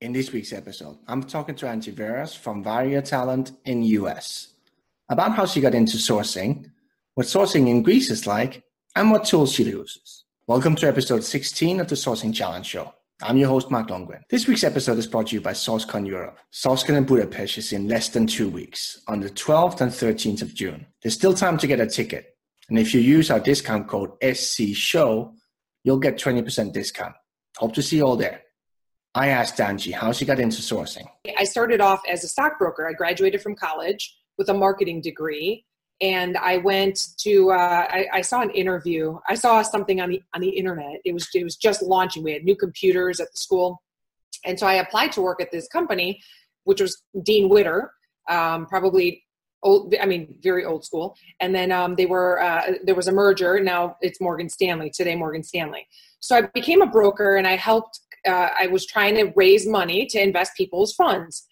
In this week's episode, I'm talking to Angie Verros from Vaia Talent in US about how she got into sourcing, what sourcing in Greece is like, and what tools she uses. Welcome to episode 16 of the Sourcing Challenge Show. I'm your host, Mark Lundgren. This week's episode is brought to you by SourceCon Europe. SourceCon in Budapest is in less than two weeks, on the 12th and 13th of June. There's still time to get a ticket. And if you use our discount code SCSHOW, you'll get 20% discount. Hope to see you all there. I asked Angie how she got into sourcing. I started off as a stockbroker. I graduated from college with a marketing degree, and I went to. Uh, I, I, saw an interview. I saw something on the on the internet. It was it was just launching. We had new computers at the school, and so I applied to work at this company, which was Dean Witter, um, probably old. I mean, very old school. And then um, they were uh, there was a merger. Now it's Morgan Stanley. Today, Morgan Stanley. So I became a broker, and I helped uh, I was trying to raise money to invest people's funds.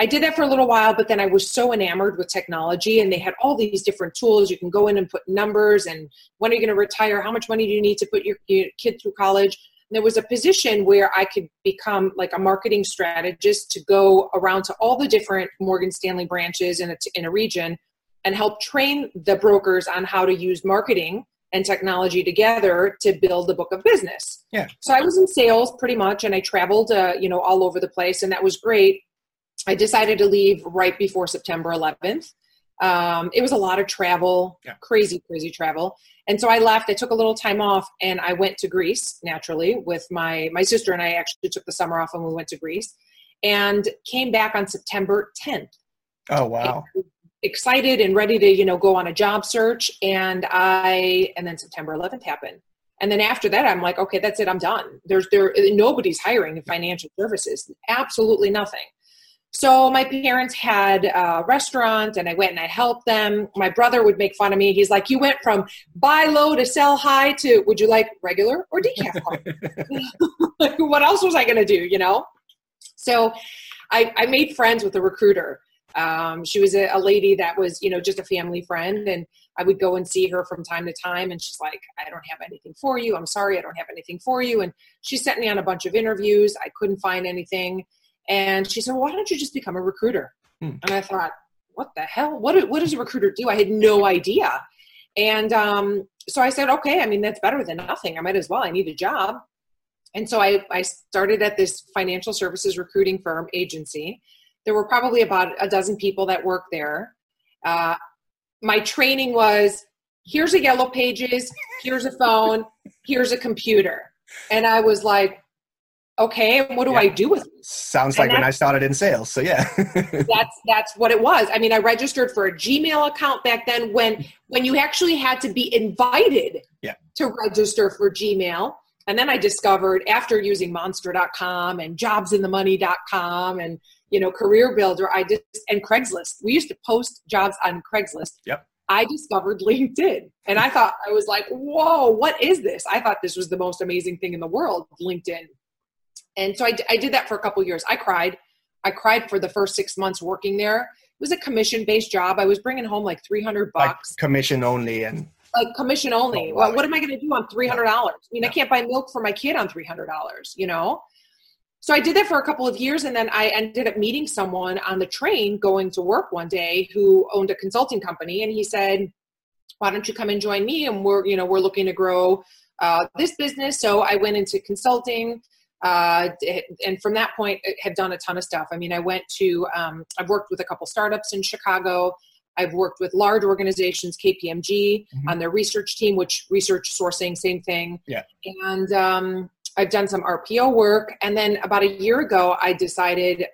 I did that for a little while, but then I was so enamored with technology, and they had all these different tools. You can go in and put numbers, and when are you going to retire? How much money do you need to put your, kid through college? And there was a position where I could become like a marketing strategist to go around to all the different Morgan Stanley branches in a, in a region and help train the brokers on how to use marketing and technology together to build the book of business. Yeah. So I was in sales pretty much, and I traveled, uh, you know, all over the place, and that was great. I decided to leave right before September 11th. Um, it was a lot of travel, yeah. crazy, crazy travel, and so I left. I took a little time off, and I went to Greece naturally with my my sister and I. Actually took the summer off, and we went to Greece, and came back on September 10th. Oh wow! And excited and ready to you know go on a job search. And i and then september 11th happened. And then after that i'm like okay that's it. I'm done. There's there nobody's hiring in financial services. Absolutely nothing. So my parents had a restaurant and i went and i helped them. My brother would make fun of me. He's like you went from buy low to sell high to would you like regular or decaf what else was i going to do you know? So I, I made friends with a recruiter um, she was a, a, lady that was, you know, just a family friend, and I would go and see her from time to time. And she's like, "I don't have anything for you. I'm sorry, I don't have anything for you." And she sent me on a bunch of interviews. I couldn't find anything, and she said, well, "Why don't you just become a recruiter?" Hmm. And I thought, "What the hell? What what does a recruiter do?" I had no idea. And um, so I said, "Okay. I mean, that's better than nothing. I might as well. I need a job." And so I, I started at this financial services recruiting firm agency there were probably about a dozen people that worked there. Uh, my training was here's a yellow pages, here's a phone, here's a computer. And I was like, okay, what do yeah. I do with this? Sounds and like when I started in sales. So yeah. that's that's what it was. I mean, I registered for a Gmail account back then when when you actually had to be invited yeah. to register for Gmail. And then I discovered after using monster.com and jobsinthemoney.com and you know, career builder, I just and Craigslist. We used to post jobs on Craigslist. Yep. I discovered LinkedIn and I thought I was like, whoa, what is this? I thought this was the most amazing thing in the world, LinkedIn. And so I, I did that for a couple years. I cried. I cried for the first six months working there. It was a commission based job. I was bringing home like 300 bucks. Like commission only and like commission only. Oh, wow. Well, what am I going to do on $300? I mean, I can't buy milk for my kid on $300, you know? So I did that for a couple of years, and then I ended up meeting someone on the train going to work one day who owned a consulting company, and he said, "Why don't you come and join me?" And we're you know we're looking to grow uh, this business. So I went into consulting, uh, and from that point have done a ton of stuff. I mean, I went to um, I've worked with a couple startups in Chicago. I've worked with large organizations, KPMG, mm-hmm. on their research team, which research sourcing, same thing. Yeah. And um, I've done some RPO work. And then about a year ago, I decided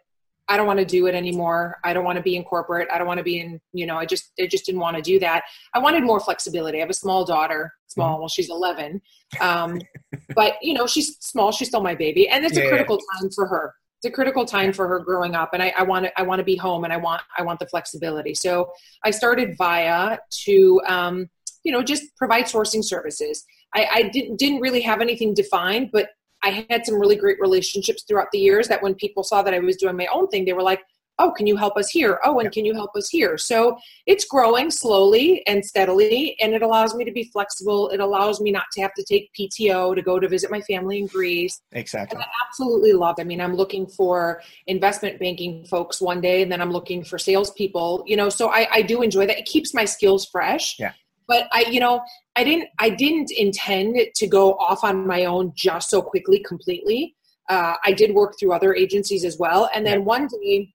I don't want to do it anymore. I don't want to be in corporate. I don't want to be in, you know, I just, I just didn't want to do that. I wanted more flexibility. I have a small daughter, small, mm-hmm. well, she's 11. Um, but you know, she's small. She's still my baby. And it's yeah. a critical time for her. It's a critical time for her growing up. And I, I want to, I want to be home and I want, I want the flexibility. So I started Vaia to, um, you know, just provide sourcing services. I, I didn't, didn't really have anything defined, but I had some really great relationships throughout the years that when people saw that I was doing my own thing, they were like, oh can you help us here? Oh and can you help us here? So it's growing slowly and steadily and it allows me to be flexible. It allows me not to have to take pto to go to visit my family in greece. Exactly. And i absolutely love i mean i'm looking for investment banking folks one day and then i'm looking for salespeople you know so i, I do enjoy that. It keeps my skills fresh. Yeah but i you know i didn't i didn't intend to go off on my own just so quickly completely uh, I did work through other agencies as well. And then one day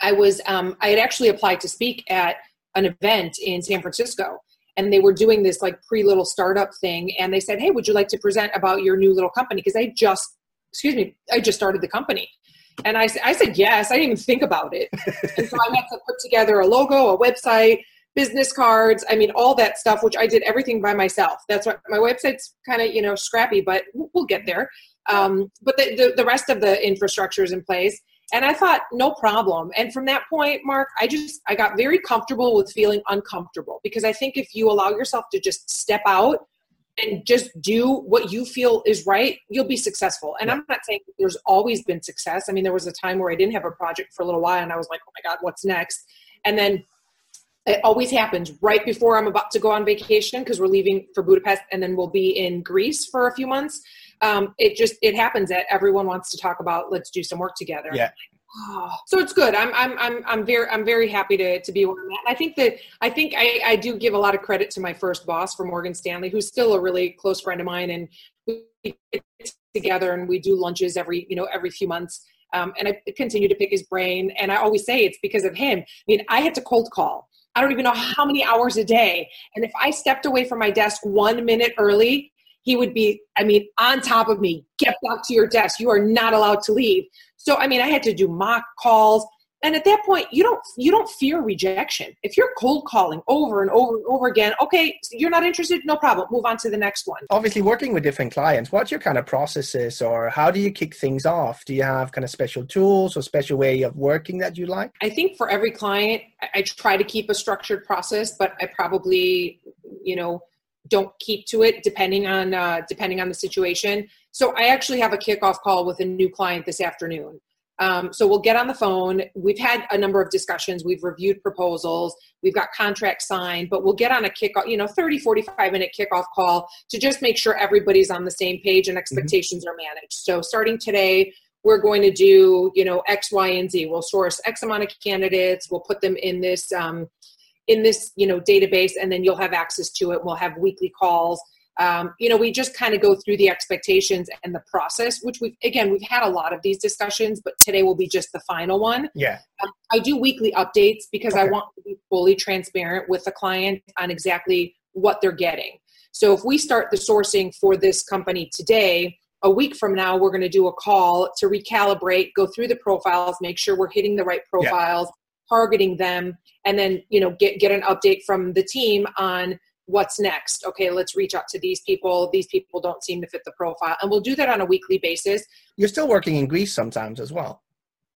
I was um, I had actually applied to speak at an event in San Francisco, and they were doing this like pre little startup thing, and they said, "Hey, would you like to present about your new little company?" Because I just excuse me, I just started the company. And I, I said yes. I didn't even think about it. and so I had to put together a logo, a website, business cards. I mean, all that stuff, which I did everything by myself. That's what my website's kind of, you know, scrappy, but we'll get there. Um, but the, the, the rest of the infrastructure is in place and i thought no problem and from that point mark i just i got very comfortable with feeling uncomfortable because i think if you allow yourself to just step out and just do what you feel is right you'll be successful and i'm not saying there's always been success i mean there was a time where i didn't have a project for a little while and i was like oh my god what's next and then it always happens right before i'm about to go on vacation because we're leaving for budapest and then we'll be in greece for a few months um, it just it happens that everyone wants to talk about let's do some work together. Yeah. Oh, so it's good. I'm I'm I'm I'm very I'm very happy to to be where I'm at. I think that I think I, I do give a lot of credit to my first boss for Morgan Stanley, who's still a really close friend of mine, and we get together and we do lunches every you know every few months. Um, and I continue to pick his brain. And I always say it's because of him. I mean, I had to cold call. I don't even know how many hours a day. And if I stepped away from my desk one minute early, he would be, I mean, on top of me, get back to your desk. You are not allowed to leave. So, I mean, I had to do mock calls. And at that point, you don't you don't fear rejection. If you're cold calling over and over and over again, okay, you're not interested, no problem. Move on to the next one. Obviously, working with different clients, what's your kind of processes, or how do you kick things off? Do you have kind of special tools or special way of working that you like? I think for every client, I try to keep a structured process, but I probably, you know, don't keep to it depending on uh, depending on the situation. So I actually have a kickoff call with a new client this afternoon. Um, so we'll get on the phone. We've had a number of discussions. We've reviewed proposals. We've got contracts signed, but we'll get on a kickoff, you know, 30, 45 minute kickoff call to just make sure everybody's on the same page and mm-hmm. expectations mm-hmm. are managed. So starting today, we're going to do, you know, X, Y, and Z. We'll source X amount of candidates. We'll put them in this um, in this you know database and then you'll have access to it we'll have weekly calls um, you know we just kind of go through the expectations and the process which we've again we've had a lot of these discussions but today will be just the final one. Yeah. Um, i do weekly updates because okay. i want to be fully transparent with the client on exactly what they're getting. So if we start the sourcing for this company today a week from now we're going to do a call to recalibrate go through the profiles make sure we're hitting the right profiles yeah targeting them and then you know get get an update from the team on what's next? Okay let's reach out to these people. These people don't seem to fit the profile. And we'll do that on a weekly basis. You're still working in greece sometimes as well.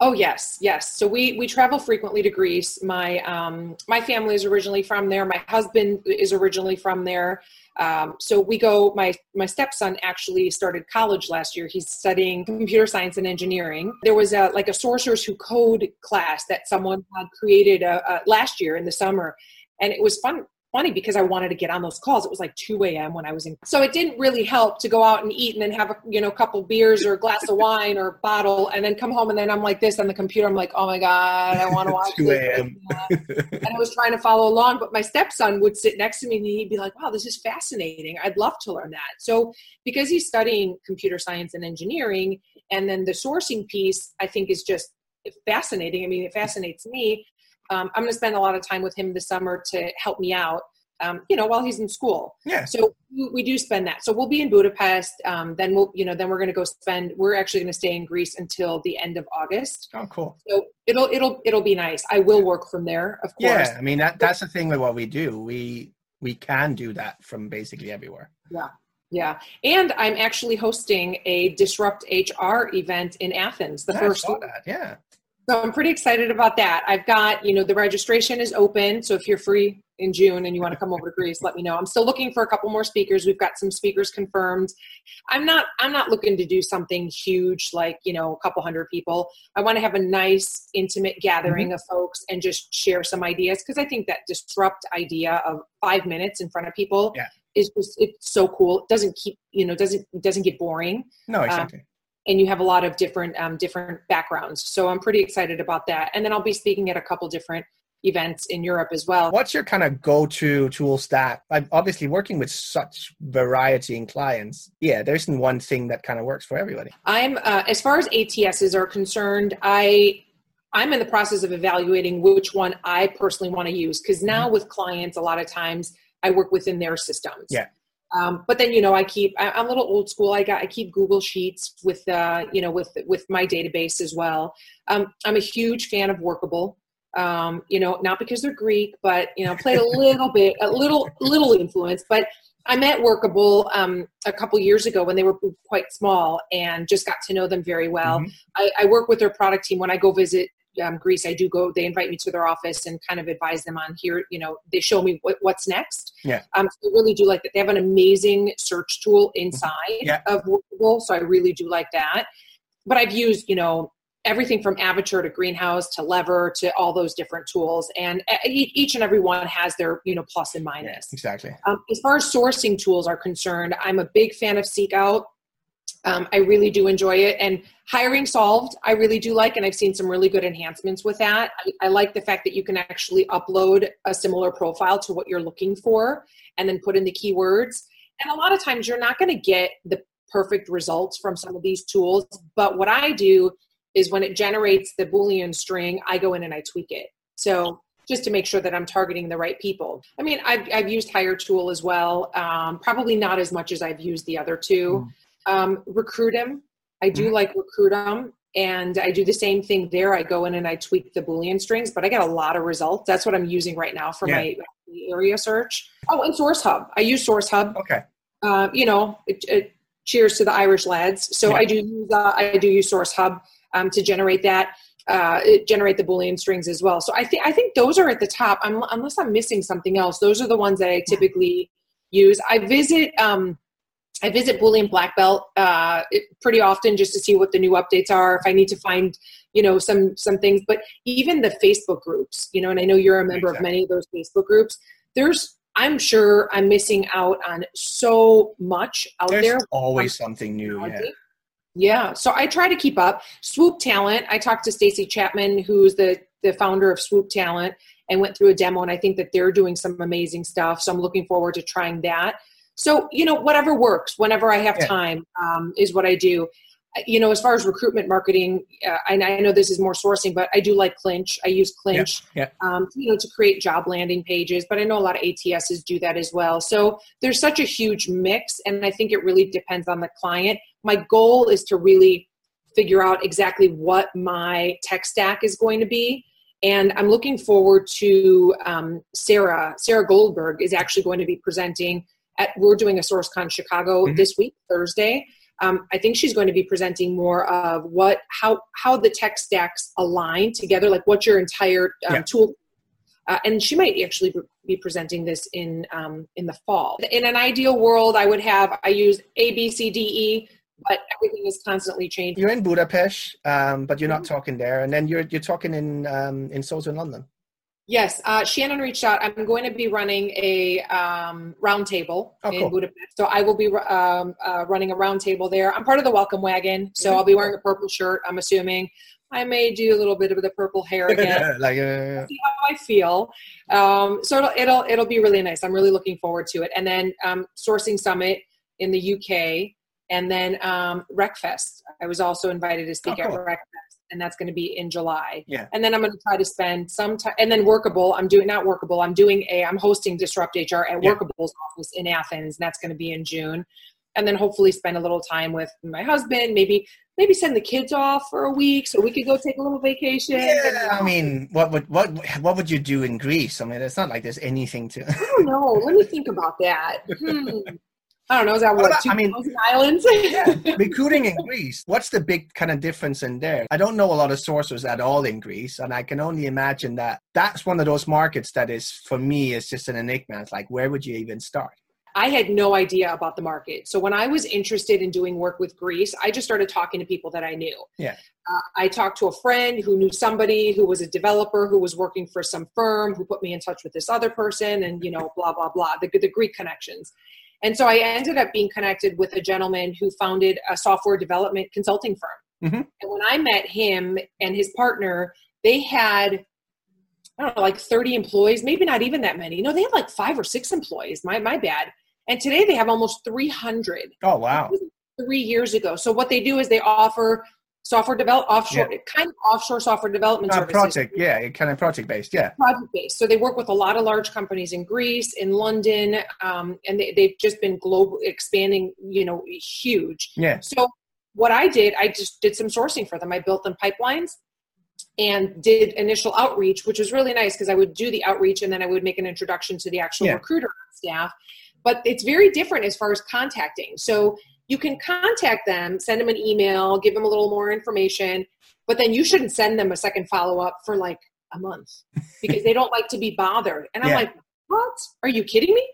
Oh yes yes. So we we travel frequently to greece. My um my family is originally from there. My husband is originally from there. Um, so we go. My my stepson actually started college last year. He's studying computer science and engineering. There was a like a sorcerers who code class that someone had created a, a, last year in the summer, and it was fun funny because I wanted to get on those calls. It was like 2 a.m. when I was in. So it didn't really help to go out and eat and then have a you know a couple beers or a glass of wine or a bottle and then come home and then I'm like this on the computer. I'm like, oh my god, I want to watch 2 a.m. and I was trying to follow along, but my stepson would sit next to me and he'd be like, wow, this is fascinating. I'd love to learn that. So because he's studying computer science and engineering, and then the sourcing piece, I think is just fascinating. I mean, it fascinates me um, I'm going to spend a lot of time with him this summer to help me out. Um, you know, while he's in school. Yeah. So we, do spend that. So we'll be in Budapest. Um, then we'll, you know, then we're going to go spend. We're actually going to stay in Greece until the end of August. Oh, cool. So it'll it'll it'll be nice. I will work from there, of course. Yeah. I mean that that's the thing with what we do. We we can do that from basically everywhere. Yeah. Yeah. And I'm actually hosting a Disrupt HR event in Athens, the yeah, first one. Yeah. So I'm pretty excited about that. I've got, you know, the registration is open. So if you're free, in June and you want to come over to Greece, let me know. I'm still looking for a couple more speakers. We've got some speakers confirmed. I'm not I'm not looking to do something huge like, you know, a couple hundred people. I want to have a nice intimate gathering mm-hmm. of folks and just share some ideas because I think that disrupt idea of 5 minutes in front of people yeah. is just it's so cool. It doesn't keep, you know, doesn't doesn't get boring. No, exactly. Um, and you have a lot of different um, different backgrounds. So I'm pretty excited about that. And then I'll be speaking at a couple different events in Europe as well. What's your kind of go-to tool stack? I'm obviously working with such variety in clients. Yeah, there isn't one thing that kind of works for everybody. I'm uh, as far as ATSs are concerned, I I'm in the process of evaluating which one I personally want to use because now mm-hmm. with clients, a lot of times I work within their systems. Yeah. Um, but then you know I keep I, am a little old school. I got I keep Google Sheets with uh, you know with with my database as well. Um, I'm a huge fan of Workable. Um, you know, not because they're Greek, but you know, played a little bit, a little little influence. But I met Workable um, a couple years ago when they were quite small, and just got to know them very well. Mm-hmm. I, I work with their product team when I go visit um, Greece, I do go. They invite me to their office and kind of advise them on here. You know, they show me what, what's next. Yeah. Um, so I really do like that. They have an amazing search tool inside yeah. of Workable, so I really do like that. But I've used, you know, everything from Avature to Greenhouse to Lever to all those different tools, and each and every one has their, you know, plus and minus. Yeah, exactly. Um, as far as sourcing tools are concerned, I'm a big fan of SeekOut. Um, I really do enjoy it. And HiringSolved, I really do like, and I've seen some really good enhancements with that. I, I, like the fact that you can actually upload a similar profile to what you're looking for and then put in the keywords. And a lot of times you're not going to get the perfect results from some of these tools. But what I do is when it generates the Boolean string, I go in and I tweak it. So just to make sure that I'm targeting the right people. I mean, I've, I've used Hiretual as well, um, probably not as much as I've used the other two. Mm. Um, Recruit'em, I do mm-hmm. like Recruit'em, and I do the same thing there. I go in and I tweak the Boolean strings, but I get a lot of results. That's what I'm using right now for yeah. my area search. Oh, and SourceHub. I use SourceHub. Okay. Uh, you know, it, it, cheers to the Irish lads. So yeah. I do use uh, I do use SourceHub um, to generate that. Uh, generate the boolean strings as well. So I think I think those are at the top. I'm, unless I'm missing something else, those are the ones that I typically use. I visit um, I visit Boolean Black Belt uh, pretty often just to see what the new updates are. If I need to find, you know, some some things, but even the Facebook groups, you know, and I know you're a member exactly. of many of those Facebook groups. There's, I'm sure, I'm missing out on so much out there's there. Always something new. Yeah. Yeah, so I try to keep up. Swoop Talent. I talked to Stacy Chapman, who's the the founder of Swoop Talent, and went through a demo. And I think that they're doing some amazing stuff. So I'm looking forward to trying that. So, you know, whatever works, whenever I have yeah. time, um, is what I do. You know, as far as recruitment marketing, uh, I, I, know this is more sourcing, but I do like Clinch. I use Clinch, yeah. Yeah. Um, you know, to create job landing pages. But I know a lot of ATSs do that as well. So there's such a huge mix, and I think it really depends on the client. My goal is to really figure out exactly what my tech stack is going to be and I'm looking forward to um, Sarah. Sarah Goldberg is actually going to be presenting at, we're doing a SourceCon Chicago mm-hmm. this week, Thursday. Um, I think she's going to be presenting more of what how how the tech stacks align together, like what your entire um, yeah. tool. Uh, and she might actually be presenting this in um, in the fall. In an ideal world, I would have I use A B C D E, but everything is constantly changing. You're in Budapest, um, but you're not mm-hmm. talking there, and then you're you're talking in um, in Southern London. Yes, uh, Shannon reached out. I'm going to be running a um, roundtable oh, in cool. Budapest. So I will be um, uh, running a roundtable there. I'm part of the welcome wagon, so mm-hmm. I'll be wearing a purple shirt. I'm assuming I may do a little bit of the purple hair again. like uh, see how I feel. Um, so it'll, it'll it'll be really nice. I'm really looking forward to it. And then um, sourcing summit in the UK, and then um, RecFest. I was also invited to speak oh, cool. at RecFest and that's going to be in July. Yeah. And then I'm going to try to spend some time, and then Workable. I'm doing not Workable. I'm doing a. I'm hosting Disrupt HR at yeah. Workable's office in Athens, and that's going to be in June. And then hopefully spend a little time with my husband. Maybe maybe send the kids off for a week so we could go take a little vacation. Yeah, I mean, what would what what would you do in Greece? I mean, it's not like there's anything to. I don't know. Let me think about that. Hmm. I don't know. Is that what? Two I mean, islands. yeah, recruiting in Greece. What's the big kind of difference in there? I don't know a lot of sources at all in Greece, and I can only imagine that that's one of those markets that is for me is just an enigma. It's like, where would you even start? I had no idea about the market. So when I was interested in doing work with Greece, I just started talking to people that I knew. Yeah. Uh, I talked to a friend who knew somebody who was a developer who was working for some firm who put me in touch with this other person and, you know, blah, blah, blah, the, the Greek connections. And so I ended up being connected with a gentleman who founded a software development consulting firm. Mm-hmm. And when I met him and his partner, they had I don't know, like 30 employees, maybe not even that many. No, they had like five or six employees. My my bad. And today they have almost 300. Oh, wow. Three years ago. So what they do is they offer software develop offshore yeah. kind of offshore software development uh, services. project yeah kind of project based yeah project based so they work with a lot of large companies in greece in london um, and they, they've just been global expanding you know huge yeah so what i did i just did some sourcing for them i built them pipelines and did initial outreach which was really nice because i would do the outreach and then i would make an introduction to the actual yeah. recruiter staff but it's very different as far as contacting. So you can contact them, send them an email, give them a little more information, but then you shouldn't send them a second follow up for like a month because they don't like to be bothered. And I'm yeah. like, what? Are you kidding me?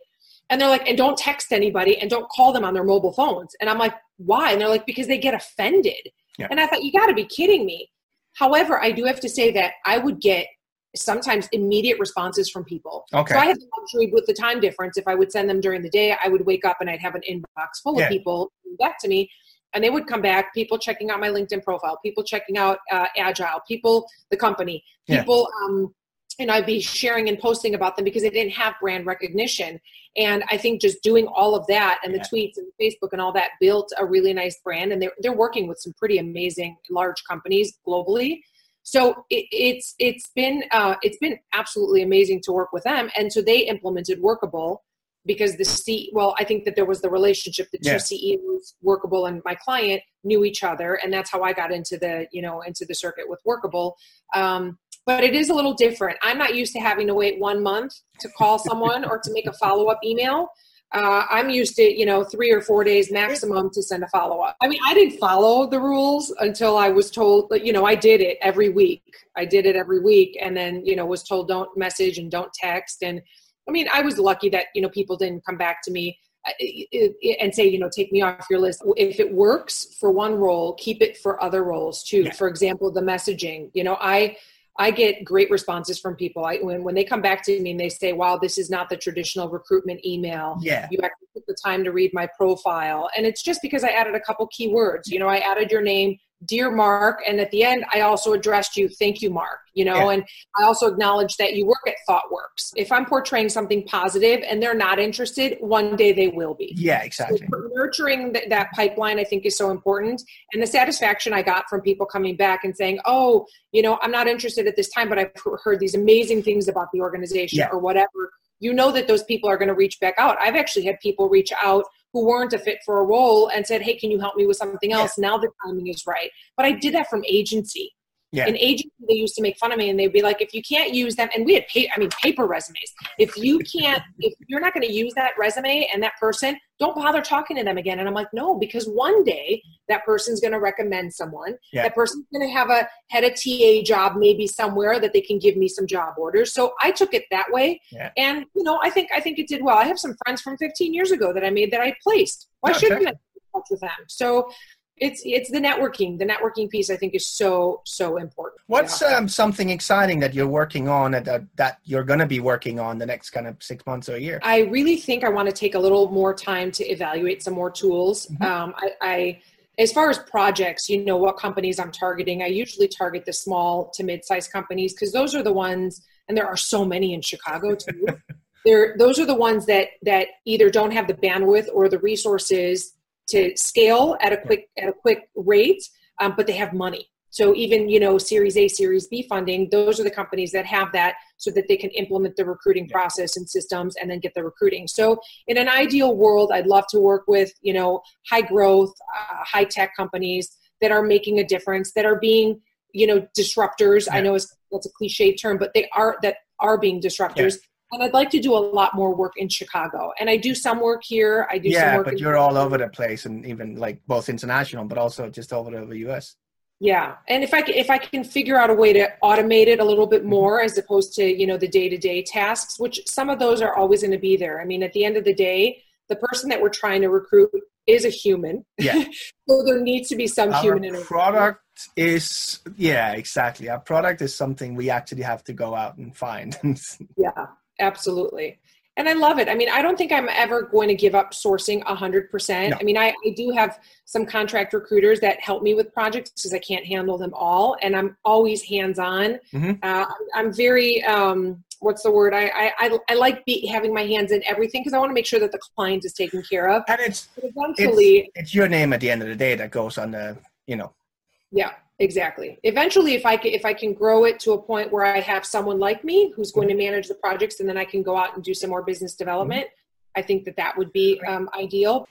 And they're like, and don't text anybody and don't call them on their mobile phones. And I'm like, why? And they're like, because they get offended. Yeah. And I thought, you got to be kidding me. However, I do have to say that I would get sometimes immediate responses from people. Okay. So I had the luxury with the time difference. If I would send them during the day, I would wake up and I'd have an inbox full yeah. of people back to me. And they would come back, people checking out my LinkedIn profile, people checking out uh, Agile, people, the company, people, yeah. um, and I'd be sharing and posting about them because they didn't have brand recognition. And I think just doing all of that and yeah. the tweets and Facebook and all that built a really nice brand. And they're, they're working with some pretty amazing large companies globally. So it, it's it's been uh, it's been absolutely amazing to work with them, and so they implemented Workable because the C well I think that there was the relationship the two yeah. CEOs Workable and my client knew each other, and that's how I got into the you know into the circuit with Workable. Um, but it is a little different. I'm not used to having to wait one month to call someone or to make a follow up email uh, I'm used to, you know, three or four days maximum to send a follow up. I mean, I didn't follow the rules until I was told, you know, I did it every week. I did it every week and then, you know, was told don't message and don't text. And I mean, I was lucky that, you know, people didn't come back to me uh, and say, you know, take me off your list. If it works for one role, keep it for other roles too. Yeah. For example, the messaging, you know, I, I get great responses from people. I, when, when they come back to me and they say, wow, this is not the traditional recruitment email. Yeah. You actually took the time to read my profile. And it's just because I added a couple keywords. You know, I added your name, dear Mark. And at the end, I also addressed you, thank you, Mark. You know, yeah. and I also acknowledge that you work at ThoughtWorks. If I'm portraying something positive and they're not interested, one day they will be. Yeah, exactly. So nurturing th- that pipeline, I think, is so important. And the satisfaction I got from people coming back and saying, oh, you know, I'm not interested at this time, but I've heard these amazing things about the organization yeah. or whatever. You know that those people are going to reach back out. I've actually had people reach out who weren't a fit for a role and said, Hey, can you help me with something else? Yeah. Now the timing is right. But I did that from agency. Yeah. In agency, they used to make fun of me and they'd be like, if you can't use them, and we had, pay, I mean, paper resumes. If you can't, if you're not going to use that resume and that person, don't bother talking to them again. And I'm like, no, because one day that person's going to recommend someone. Yeah. That person's going to have a head of TA job maybe somewhere that they can give me some job orders. So I took it that way. Yeah. And, you know, I think, I think it did well. I have some friends from 15 years ago that I made that I placed. Why oh, shouldn't I touch with them? So it's it's the networking. The networking piece i think is so so important. What's yeah. um, something exciting that you're working on that, uh, that you're going to be working on the next kind of six months or a year? I really think i want to take a little more time to evaluate some more tools. Mm-hmm. um, I, I as far as projects you know what companies i'm targeting. I usually target the small to mid-sized companies because those are the ones and there are so many in chicago too. They're, those are the ones that that either don't have the bandwidth or the resources to scale at a quick at a quick rate, um, but they have money. So even you know Series A, Series B funding, those are the companies that have that, so that they can implement the recruiting process and systems, and then get the recruiting. So in an ideal world, I'd love to work with you know high growth, uh, high tech companies that are making a difference, that are being you know disruptors. Yeah. I know it's, that's a cliche term, but they are that are being disruptors. Yeah and I'd like to do a lot more work in Chicago. And I do some work here. I do yeah, some work. but you're all over the place, and even like both international, but also just over the U.S. Yeah, and if I can, if I can figure out a way to automate it a little bit mm-hmm. more, as opposed to you know the day to day tasks, which some of those are always going to be there. I mean, at the end of the day, the person that we're trying to recruit is a human. Yeah. so there needs to be some Our human in our product is yeah, exactly. Our product is something we actually have to go out and find. yeah, absolutely and I love it. I mean, I don't think I'm ever going to give up sourcing 100%. No. I mean, I, I, do have some contract recruiters that help me with projects because I can't handle them all, and I'm always hands on. Mm-hmm. Uh, I'm very, um, what's the word? I, I, I like be, having my hands in everything because I want to make sure that the client is taken care of. And it's, eventually, it's, it's your name at the end of the day that goes on the, you know. Yeah exactly. Eventually if i can if i can grow it to a point where i have someone like me who's going to mm-hmm. manage the projects and then i can go out and do some more business development i think that that would be um, ideal.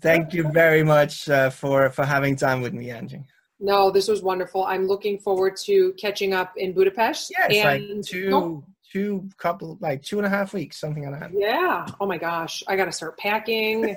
Thank you very much uh, for for having time with me angie. No this was wonderful. I'm looking forward to catching up in budapest it's and, like two two couple like two and a half weeks something like that yeah oh my gosh i gotta start packing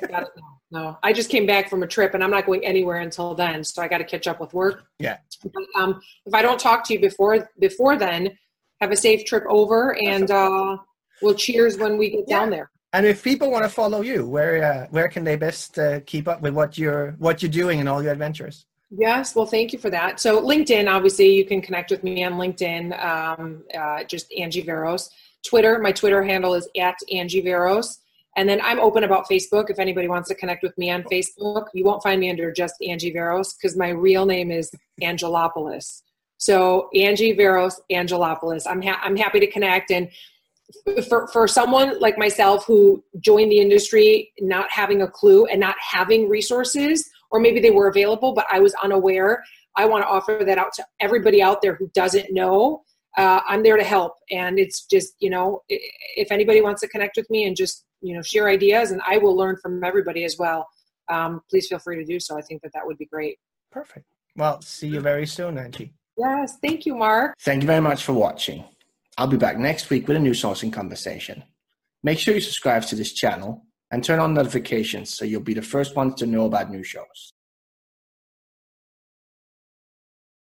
no, I just came back from a trip and I'm not going anywhere until then. So I got to catch up with work. Yeah. But, um, if I don't talk to you before before then, have a safe trip over and uh, we'll cheers when we get yeah. down there. And if people want to follow you, where uh, where can they best uh, keep up with what you're what you're doing and all your adventures? Yes, well, thank you for that. So LinkedIn, obviously, you can connect with me on LinkedIn, um, uh, just Angie Verros. Twitter, my Twitter handle is at Angie Verros. And then I'm open about Facebook. If anybody wants to connect with me on Facebook, you won't find me under just Angie Verros because my real name is Angelopoulos. So Angie Verros Angelopoulos. I'm ha- I'm happy to connect. And for for someone like myself who joined the industry not having a clue and not having resources, or maybe they were available but I was unaware, I want to offer that out to everybody out there who doesn't know. Uh, I'm there to help, and it's just you know if anybody wants to connect with me and just you know share ideas and i will learn from everybody as well um, please feel free to do so. I think that that would be great. Perfect. Well see you very soon angie. Yes. Thank you mark. Thank you very much for watching. I'll be back next week with a new sourcing conversation. Make sure you subscribe to this channel and turn on notifications so you'll be the first ones to know about new shows